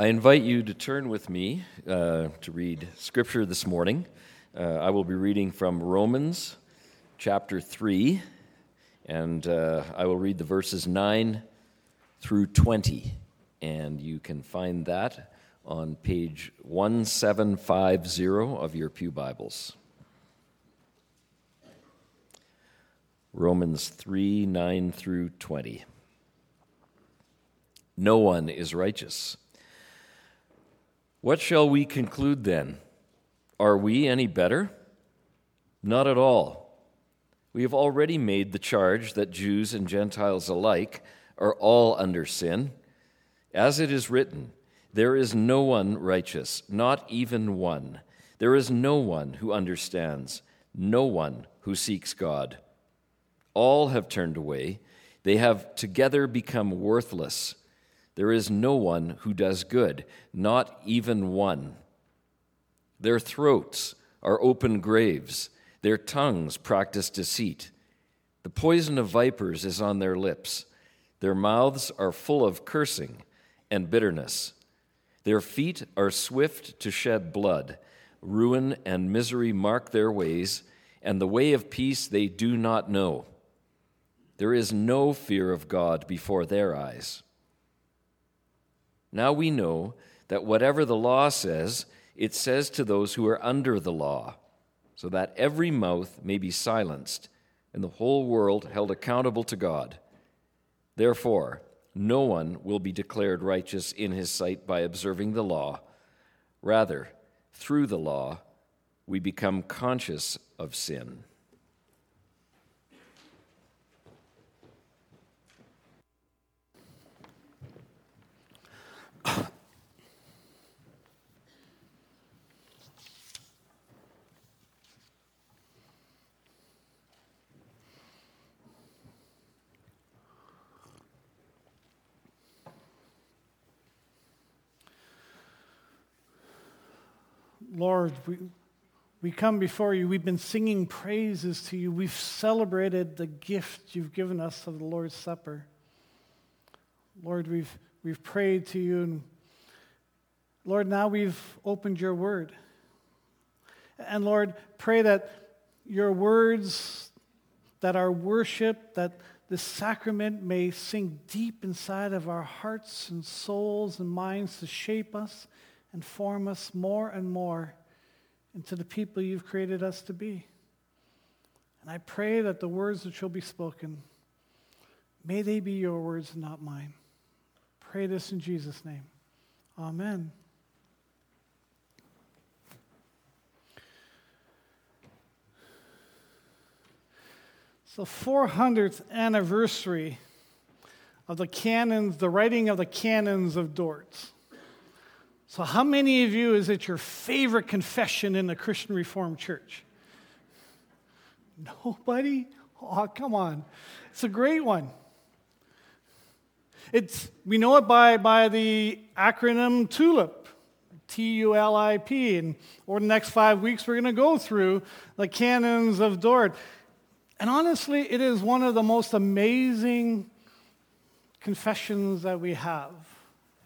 I invite you to turn with me uh, to read scripture this morning. Uh, I will be reading from Romans chapter 3, and uh, I will read the verses 9 through 20. And you can find that on page 1750 of your Pew Bibles. Romans 3 9 through 20. No one is righteous. What shall we conclude then? Are we any better? Not at all. We have already made the charge that Jews and Gentiles alike are all under sin. As it is written, there is no one righteous, not even one. There is no one who understands, no one who seeks God. All have turned away, they have together become worthless. There is no one who does good, not even one. Their throats are open graves, their tongues practice deceit. The poison of vipers is on their lips, their mouths are full of cursing and bitterness. Their feet are swift to shed blood. Ruin and misery mark their ways, and the way of peace they do not know. There is no fear of God before their eyes. Now we know that whatever the law says, it says to those who are under the law, so that every mouth may be silenced and the whole world held accountable to God. Therefore, no one will be declared righteous in his sight by observing the law. Rather, through the law, we become conscious of sin. Lord, we, we come before you. We've been singing praises to you. We've celebrated the gift you've given us of the Lord's Supper. Lord, we've, we've prayed to you. And Lord, now we've opened your word. And Lord, pray that your words, that our worship, that the sacrament may sink deep inside of our hearts and souls and minds to shape us and form us more and more into the people you've created us to be. And I pray that the words that shall be spoken, may they be your words and not mine. Pray this in Jesus' name. Amen. It's the 400th anniversary of the canons, the writing of the canons of Dort. So, how many of you is it your favorite confession in the Christian Reformed Church? Nobody? Oh, come on. It's a great one. It's, we know it by, by the acronym TULIP, T U L I P. And over the next five weeks, we're going to go through the canons of Dort. And honestly, it is one of the most amazing confessions that we have.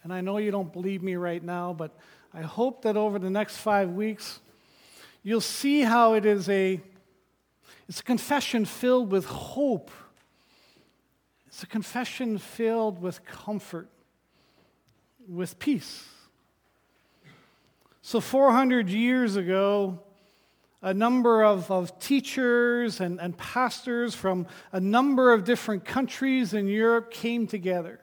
And I know you don't believe me right now, but I hope that over the next five weeks, you'll see how it is a it's a confession filled with hope. It's a confession filled with comfort, with peace. So, 400 years ago, a number of, of teachers and, and pastors from a number of different countries in Europe came together.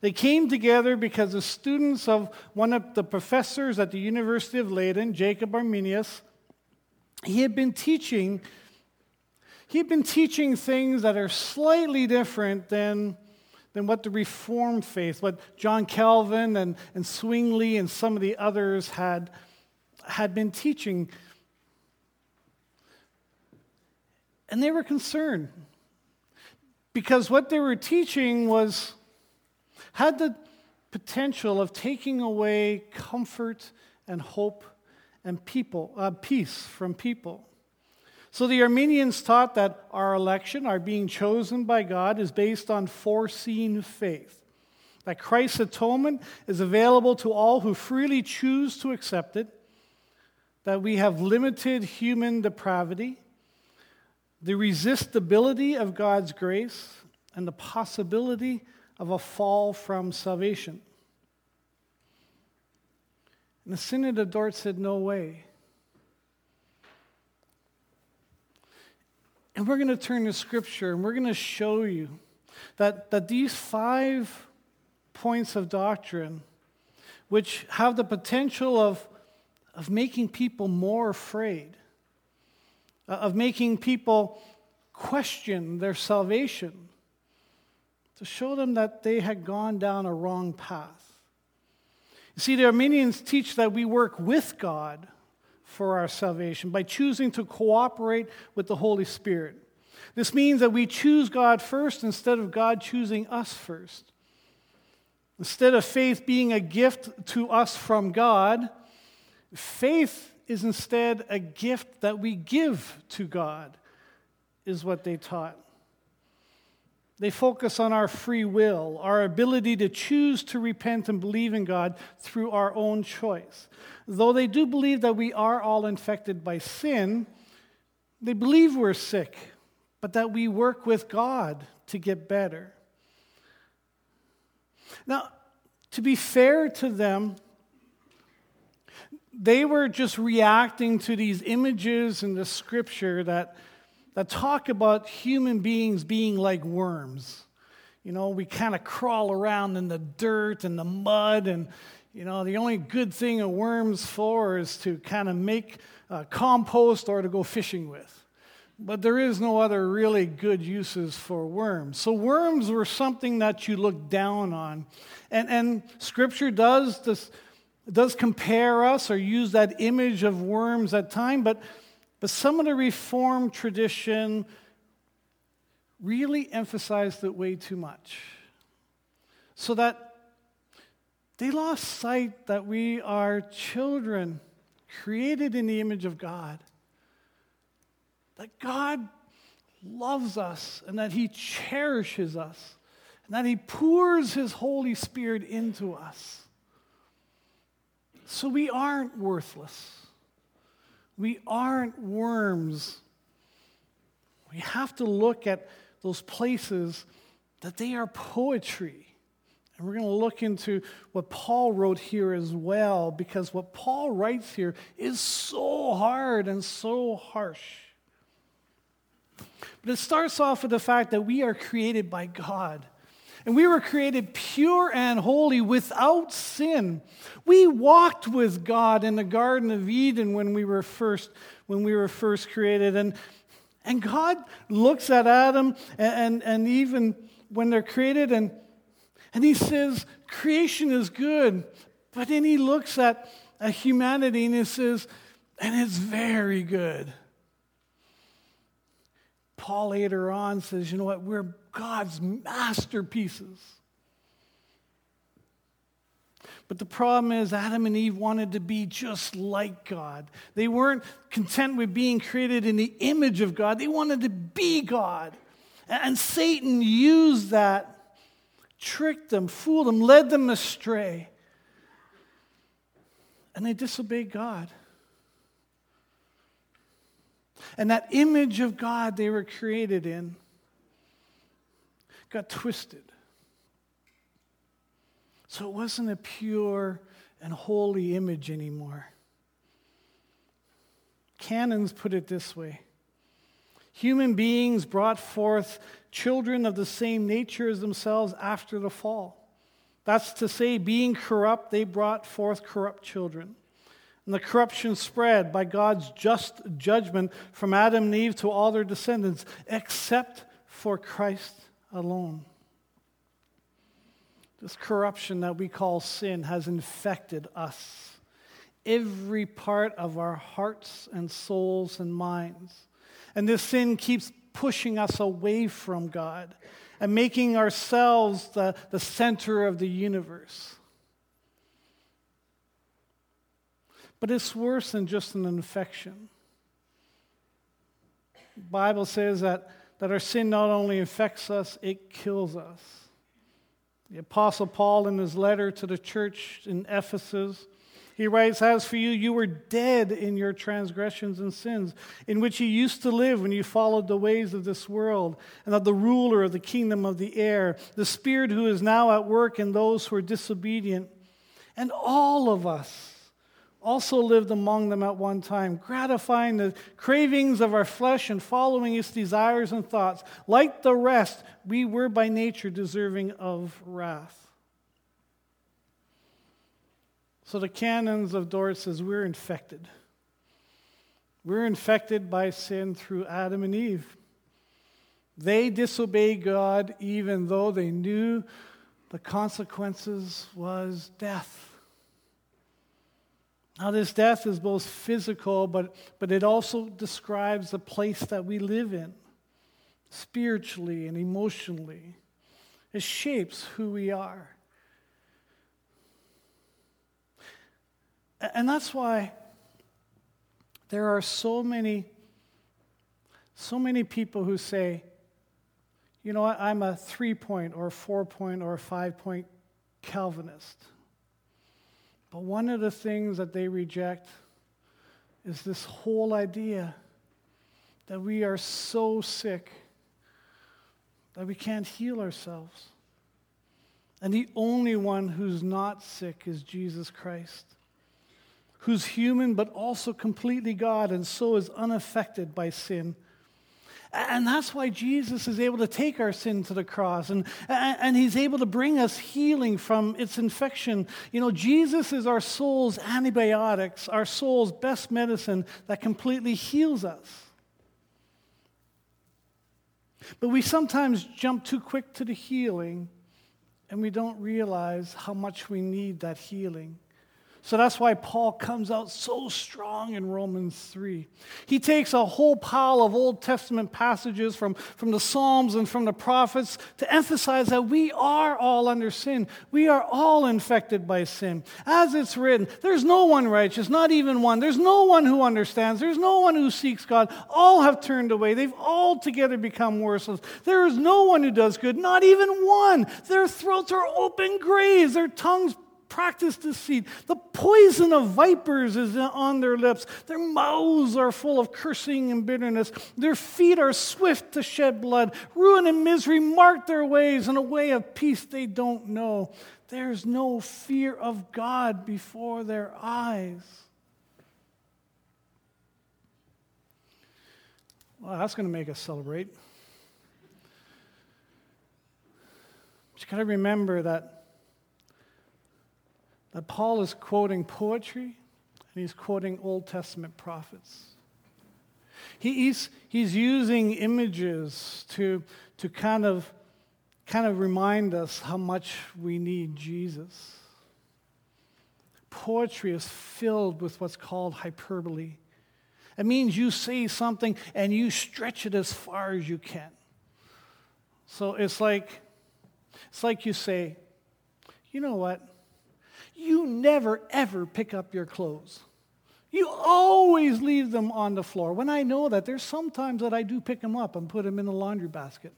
They came together because the students of one of the professors at the University of Leiden, Jacob Arminius, he had been teaching he had been teaching things that are slightly different than, than what the Reformed faith, what John Calvin and, and Zwingli and some of the others had, had been teaching. And they were concerned because what they were teaching was had the potential of taking away comfort and hope and people, uh, peace from people. So the Arminians taught that our election, our being chosen by God, is based on foreseen faith. that Christ's atonement is available to all who freely choose to accept it, that we have limited human depravity, the resistibility of God's grace, and the possibility of a fall from salvation. And the Synod of Dort said, No way. And we're going to turn to Scripture and we're going to show you that, that these five points of doctrine, which have the potential of, of making people more afraid, uh, of making people question their salvation, to show them that they had gone down a wrong path. You see, the Arminians teach that we work with God for our salvation by choosing to cooperate with the Holy Spirit. This means that we choose God first instead of God choosing us first. Instead of faith being a gift to us from God, faith is instead a gift that we give to God, is what they taught. They focus on our free will, our ability to choose to repent and believe in God through our own choice. Though they do believe that we are all infected by sin, they believe we're sick, but that we work with God to get better. Now, to be fair to them, they were just reacting to these images in the scripture that that talk about human beings being like worms. You know, we kind of crawl around in the dirt and the mud, and, you know, the only good thing a worm's for is to kind of make uh, compost or to go fishing with. But there is no other really good uses for worms. So, worms were something that you looked down on. And, and Scripture does, this, does compare us or use that image of worms at time, but but some of the Reformed tradition really emphasized it way too much. So that they lost sight that we are children created in the image of God. That God loves us and that He cherishes us and that He pours His Holy Spirit into us. So we aren't worthless. We aren't worms. We have to look at those places that they are poetry. And we're going to look into what Paul wrote here as well, because what Paul writes here is so hard and so harsh. But it starts off with the fact that we are created by God. And we were created pure and holy without sin. We walked with God in the Garden of Eden when we were first, when we were first created. And, and God looks at Adam and, and, and even when they're created and, and he says, creation is good. But then he looks at, at humanity and he says, and it's very good. Paul later on says, you know what, we're God's masterpieces. But the problem is, Adam and Eve wanted to be just like God. They weren't content with being created in the image of God, they wanted to be God. And Satan used that, tricked them, fooled them, led them astray. And they disobeyed God. And that image of God they were created in got twisted. So it wasn't a pure and holy image anymore. Canons put it this way Human beings brought forth children of the same nature as themselves after the fall. That's to say, being corrupt, they brought forth corrupt children. And the corruption spread by God's just judgment from Adam and Eve to all their descendants, except for Christ alone. This corruption that we call sin has infected us, every part of our hearts and souls and minds. And this sin keeps pushing us away from God and making ourselves the, the center of the universe. But it's worse than just an infection. The Bible says that that our sin not only affects us, it kills us. The Apostle Paul, in his letter to the church in Ephesus, he writes, As for you, you were dead in your transgressions and sins, in which you used to live when you followed the ways of this world and of the ruler of the kingdom of the air, the spirit who is now at work in those who are disobedient. And all of us also lived among them at one time, gratifying the cravings of our flesh and following its desires and thoughts. Like the rest, we were by nature deserving of wrath. So the canons of Dort says we're infected. We're infected by sin through Adam and Eve. They disobeyed God even though they knew the consequences was death. Now, this death is both physical, but, but it also describes the place that we live in, spiritually and emotionally. It shapes who we are. And that's why there are so many, so many people who say, you know I'm a three point or a four point or a five point Calvinist. But one of the things that they reject is this whole idea that we are so sick that we can't heal ourselves. And the only one who's not sick is Jesus Christ who's human but also completely God and so is unaffected by sin. And that's why Jesus is able to take our sin to the cross and, and he's able to bring us healing from its infection. You know, Jesus is our soul's antibiotics, our soul's best medicine that completely heals us. But we sometimes jump too quick to the healing and we don't realize how much we need that healing. So that's why Paul comes out so strong in Romans 3. He takes a whole pile of Old Testament passages from, from the Psalms and from the prophets to emphasize that we are all under sin. We are all infected by sin. As it's written, there's no one righteous, not even one. There's no one who understands. There's no one who seeks God. All have turned away. They've all together become worthless. There is no one who does good, not even one. Their throats are open graves, their tongues practice deceit. The poison of vipers is on their lips. Their mouths are full of cursing and bitterness. Their feet are swift to shed blood. Ruin and misery mark their ways, and a way of peace they don't know. There's no fear of God before their eyes. Well, that's going to make us celebrate. But you got to remember that that Paul is quoting poetry and he's quoting Old Testament prophets. He, he's, he's using images to, to kind, of, kind of remind us how much we need Jesus. Poetry is filled with what's called hyperbole. It means you say something and you stretch it as far as you can. So it's like, it's like you say, you know what? You never ever pick up your clothes. You always leave them on the floor. When I know that, there's sometimes that I do pick them up and put them in the laundry basket.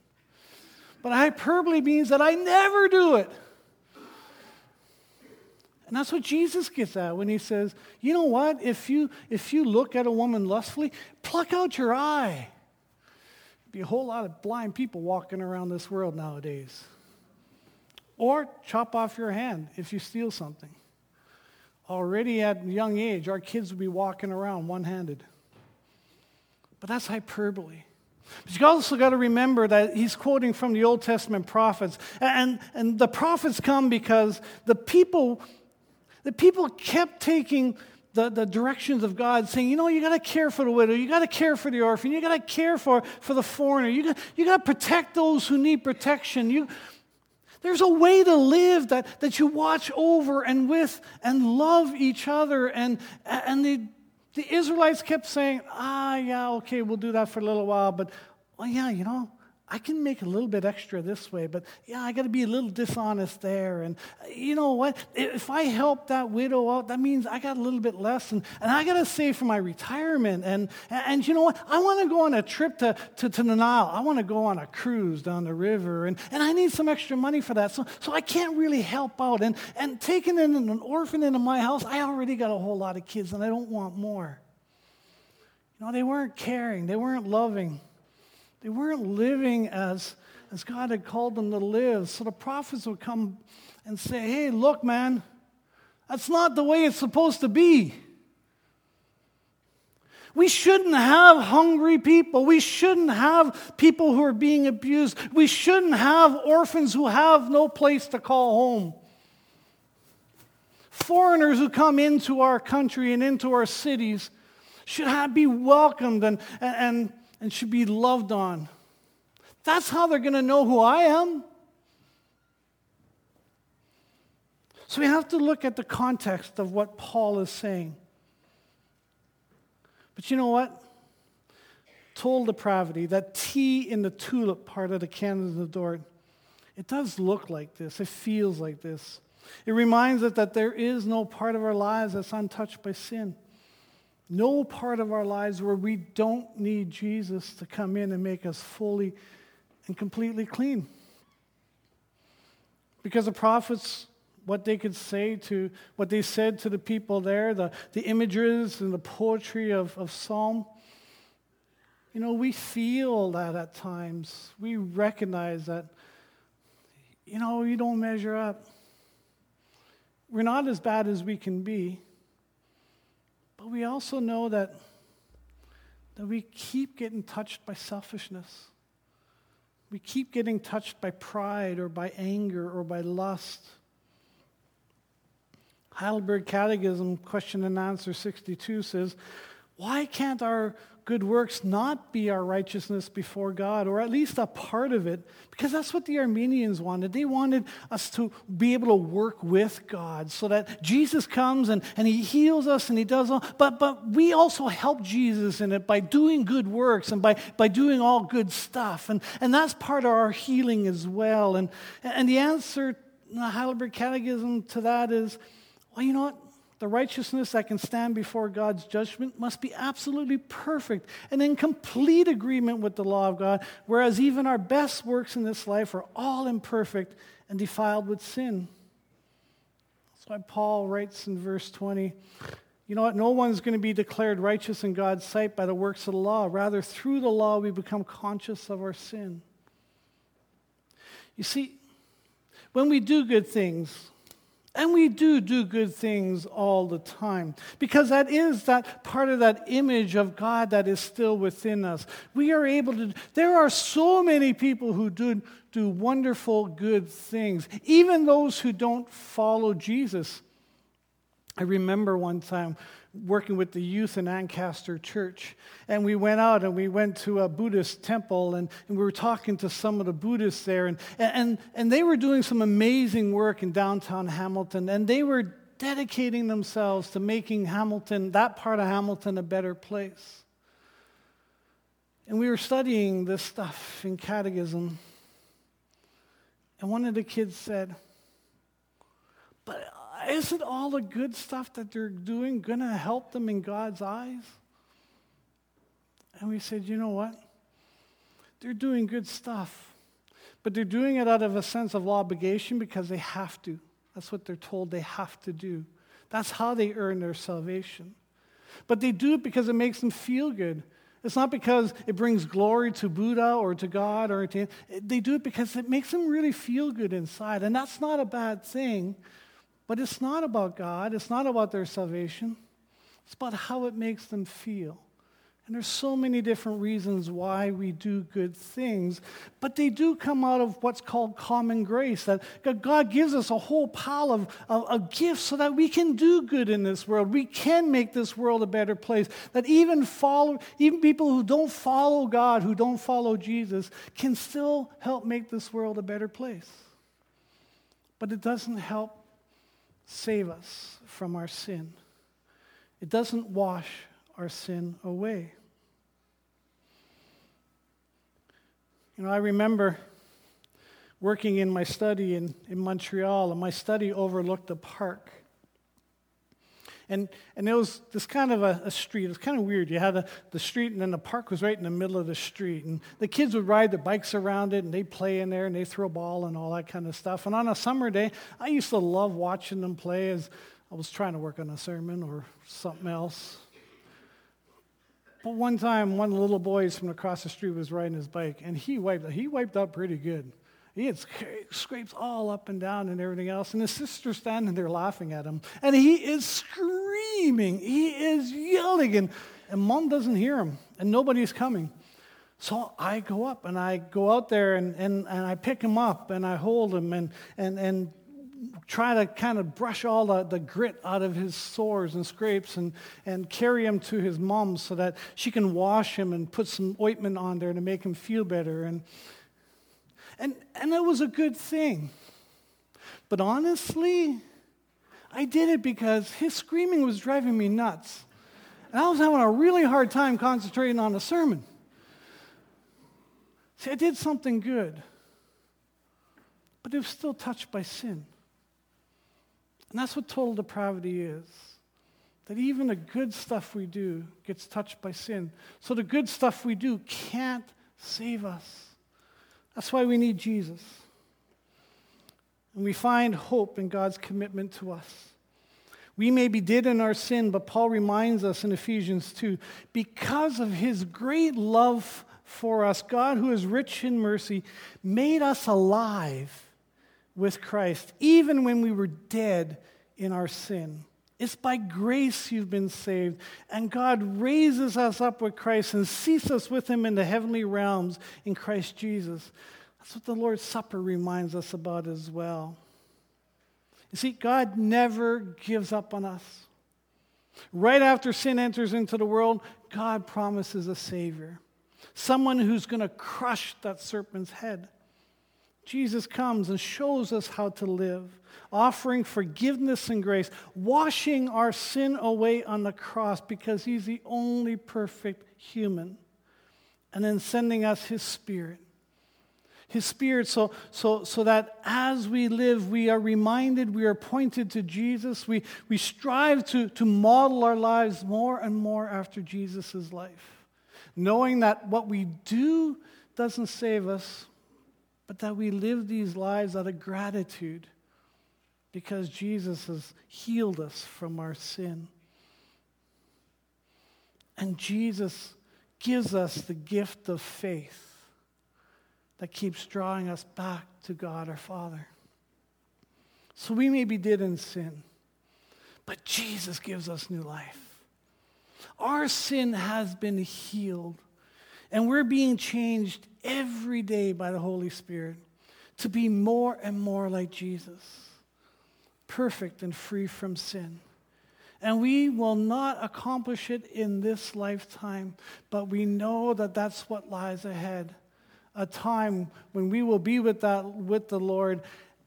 But hyperbole means that I never do it. And that's what Jesus gets at when he says, you know what? If you, if you look at a woman lustfully, pluck out your eye. There'd be a whole lot of blind people walking around this world nowadays. Or chop off your hand if you steal something. Already at a young age, our kids would be walking around one handed. But that's hyperbole. But you also got to remember that he's quoting from the Old Testament prophets. And, and the prophets come because the people, the people kept taking the, the directions of God, saying, you know, you got to care for the widow, you got to care for the orphan, you got to care for, for the foreigner, you got, you got to protect those who need protection. You, there's a way to live that, that you watch over and with and love each other. And, and the, the Israelites kept saying, ah, yeah, okay, we'll do that for a little while, but, well, yeah, you know, I can make a little bit extra this way, but yeah, I got to be a little dishonest there. And you know what? If I help that widow out, that means I got a little bit less, and, and I got to save for my retirement. And, and you know what? I want to go on a trip to, to, to the Nile. I want to go on a cruise down the river, and, and I need some extra money for that. So, so I can't really help out. And, and taking in an orphan into my house, I already got a whole lot of kids, and I don't want more. You know, they weren't caring, they weren't loving. They weren't living as, as God had called them to live. So the prophets would come and say, hey, look, man, that's not the way it's supposed to be. We shouldn't have hungry people. We shouldn't have people who are being abused. We shouldn't have orphans who have no place to call home. Foreigners who come into our country and into our cities should be welcomed and, and, and should be loved on. That's how they're going to know who I am. So we have to look at the context of what Paul is saying. But you know what? Total depravity, that T in the tulip part of the the Dort, it does look like this. It feels like this. It reminds us that there is no part of our lives that's untouched by sin no part of our lives where we don't need Jesus to come in and make us fully and completely clean. Because the prophets, what they could say to, what they said to the people there, the, the images and the poetry of, of Psalm, you know, we feel that at times. We recognize that, you know, we don't measure up. We're not as bad as we can be. But we also know that, that we keep getting touched by selfishness. We keep getting touched by pride or by anger or by lust. Heidelberg Catechism, question and answer 62 says, Why can't our good works not be our righteousness before God, or at least a part of it, because that's what the Arminians wanted. They wanted us to be able to work with God so that Jesus comes and, and he heals us and he does all, but, but we also help Jesus in it by doing good works and by, by doing all good stuff. And, and that's part of our healing as well. And, and the answer, in the Heidelberg Catechism to that is, well, you know what? The righteousness that can stand before God's judgment must be absolutely perfect and in complete agreement with the law of God, whereas even our best works in this life are all imperfect and defiled with sin. That's why Paul writes in verse 20 you know what? No one's going to be declared righteous in God's sight by the works of the law. Rather, through the law, we become conscious of our sin. You see, when we do good things, and we do do good things all the time because that is that part of that image of God that is still within us. We are able to, there are so many people who do, do wonderful good things, even those who don't follow Jesus. I remember one time working with the youth in Ancaster Church. And we went out and we went to a Buddhist temple and, and we were talking to some of the Buddhists there. And, and, and they were doing some amazing work in downtown Hamilton. And they were dedicating themselves to making Hamilton, that part of Hamilton, a better place. And we were studying this stuff in catechism. And one of the kids said, But isn't all the good stuff that they're doing going to help them in God's eyes? And we said, you know what? They're doing good stuff, but they're doing it out of a sense of obligation because they have to. That's what they're told they have to do. That's how they earn their salvation. But they do it because it makes them feel good. It's not because it brings glory to Buddha or to God or to, they do it because it makes them really feel good inside. And that's not a bad thing. But it's not about God, it's not about their salvation. It's about how it makes them feel. And there's so many different reasons why we do good things, but they do come out of what's called common grace. That God gives us a whole pile of, of, of, gifts so that we can do good in this world. We can make this world a better place. That even follow, even people who don't follow God, who don't follow Jesus, can still help make this world a better place. But it doesn't help save us from our sin. It doesn't wash our sin away. You know, I remember working in my study in, in Montreal, and my study overlooked a park. And, and there was this kind of a, a street. It was kind of weird. You had a, the street, and then the park was right in the middle of the street. And the kids would ride their bikes around it, and they'd play in there, and they'd throw a ball and all that kind of stuff. And on a summer day, I used to love watching them play as I was trying to work on a sermon or something else. But one time, one the little boys from across the street was riding his bike, and he wiped, he wiped out pretty good. He had scrapes all up and down and everything else. And his sister's standing there laughing at him. And he is screaming. He is yelling. And, and mom doesn't hear him. And nobody's coming. So I go up and I go out there and, and, and I pick him up and I hold him and, and, and try to kind of brush all the, the grit out of his sores and scrapes and, and carry him to his mom so that she can wash him and put some ointment on there to make him feel better. And, and, and it was a good thing. But honestly, I did it because his screaming was driving me nuts. And I was having a really hard time concentrating on the sermon. See, I did something good, but it was still touched by sin. And that's what total depravity is. That even the good stuff we do gets touched by sin. So the good stuff we do can't save us. That's why we need Jesus. And we find hope in God's commitment to us. We may be dead in our sin, but Paul reminds us in Ephesians 2 because of his great love for us, God, who is rich in mercy, made us alive with Christ, even when we were dead in our sin. It's by grace you've been saved. And God raises us up with Christ and seats us with him in the heavenly realms in Christ Jesus. That's what the Lord's Supper reminds us about as well. You see, God never gives up on us. Right after sin enters into the world, God promises a Savior, someone who's going to crush that serpent's head. Jesus comes and shows us how to live, offering forgiveness and grace, washing our sin away on the cross because he's the only perfect human, and then sending us his spirit. His spirit, so, so, so that as we live, we are reminded, we are pointed to Jesus. We, we strive to, to model our lives more and more after Jesus' life, knowing that what we do doesn't save us, but that we live these lives out of gratitude because Jesus has healed us from our sin. And Jesus gives us the gift of faith that keeps drawing us back to God our Father. So we may be dead in sin, but Jesus gives us new life. Our sin has been healed, and we're being changed every day by the Holy Spirit to be more and more like Jesus, perfect and free from sin. And we will not accomplish it in this lifetime, but we know that that's what lies ahead. A time when we will be with, that, with the Lord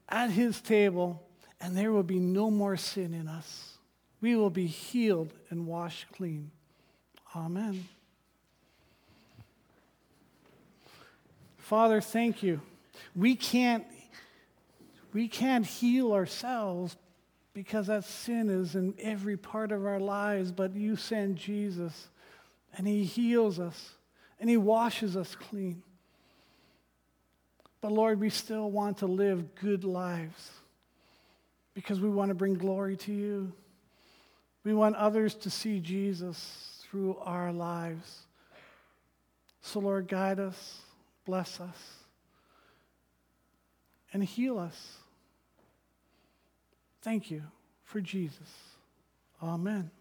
at his table, and there will be no more sin in us. We will be healed and washed clean. Amen. Father, thank you. We can't, we can't heal ourselves because that sin is in every part of our lives, but you send Jesus and he heals us and he washes us clean. But Lord, we still want to live good lives because we want to bring glory to you. We want others to see Jesus through our lives. So, Lord, guide us bless us, and heal us. Thank you for Jesus. Amen.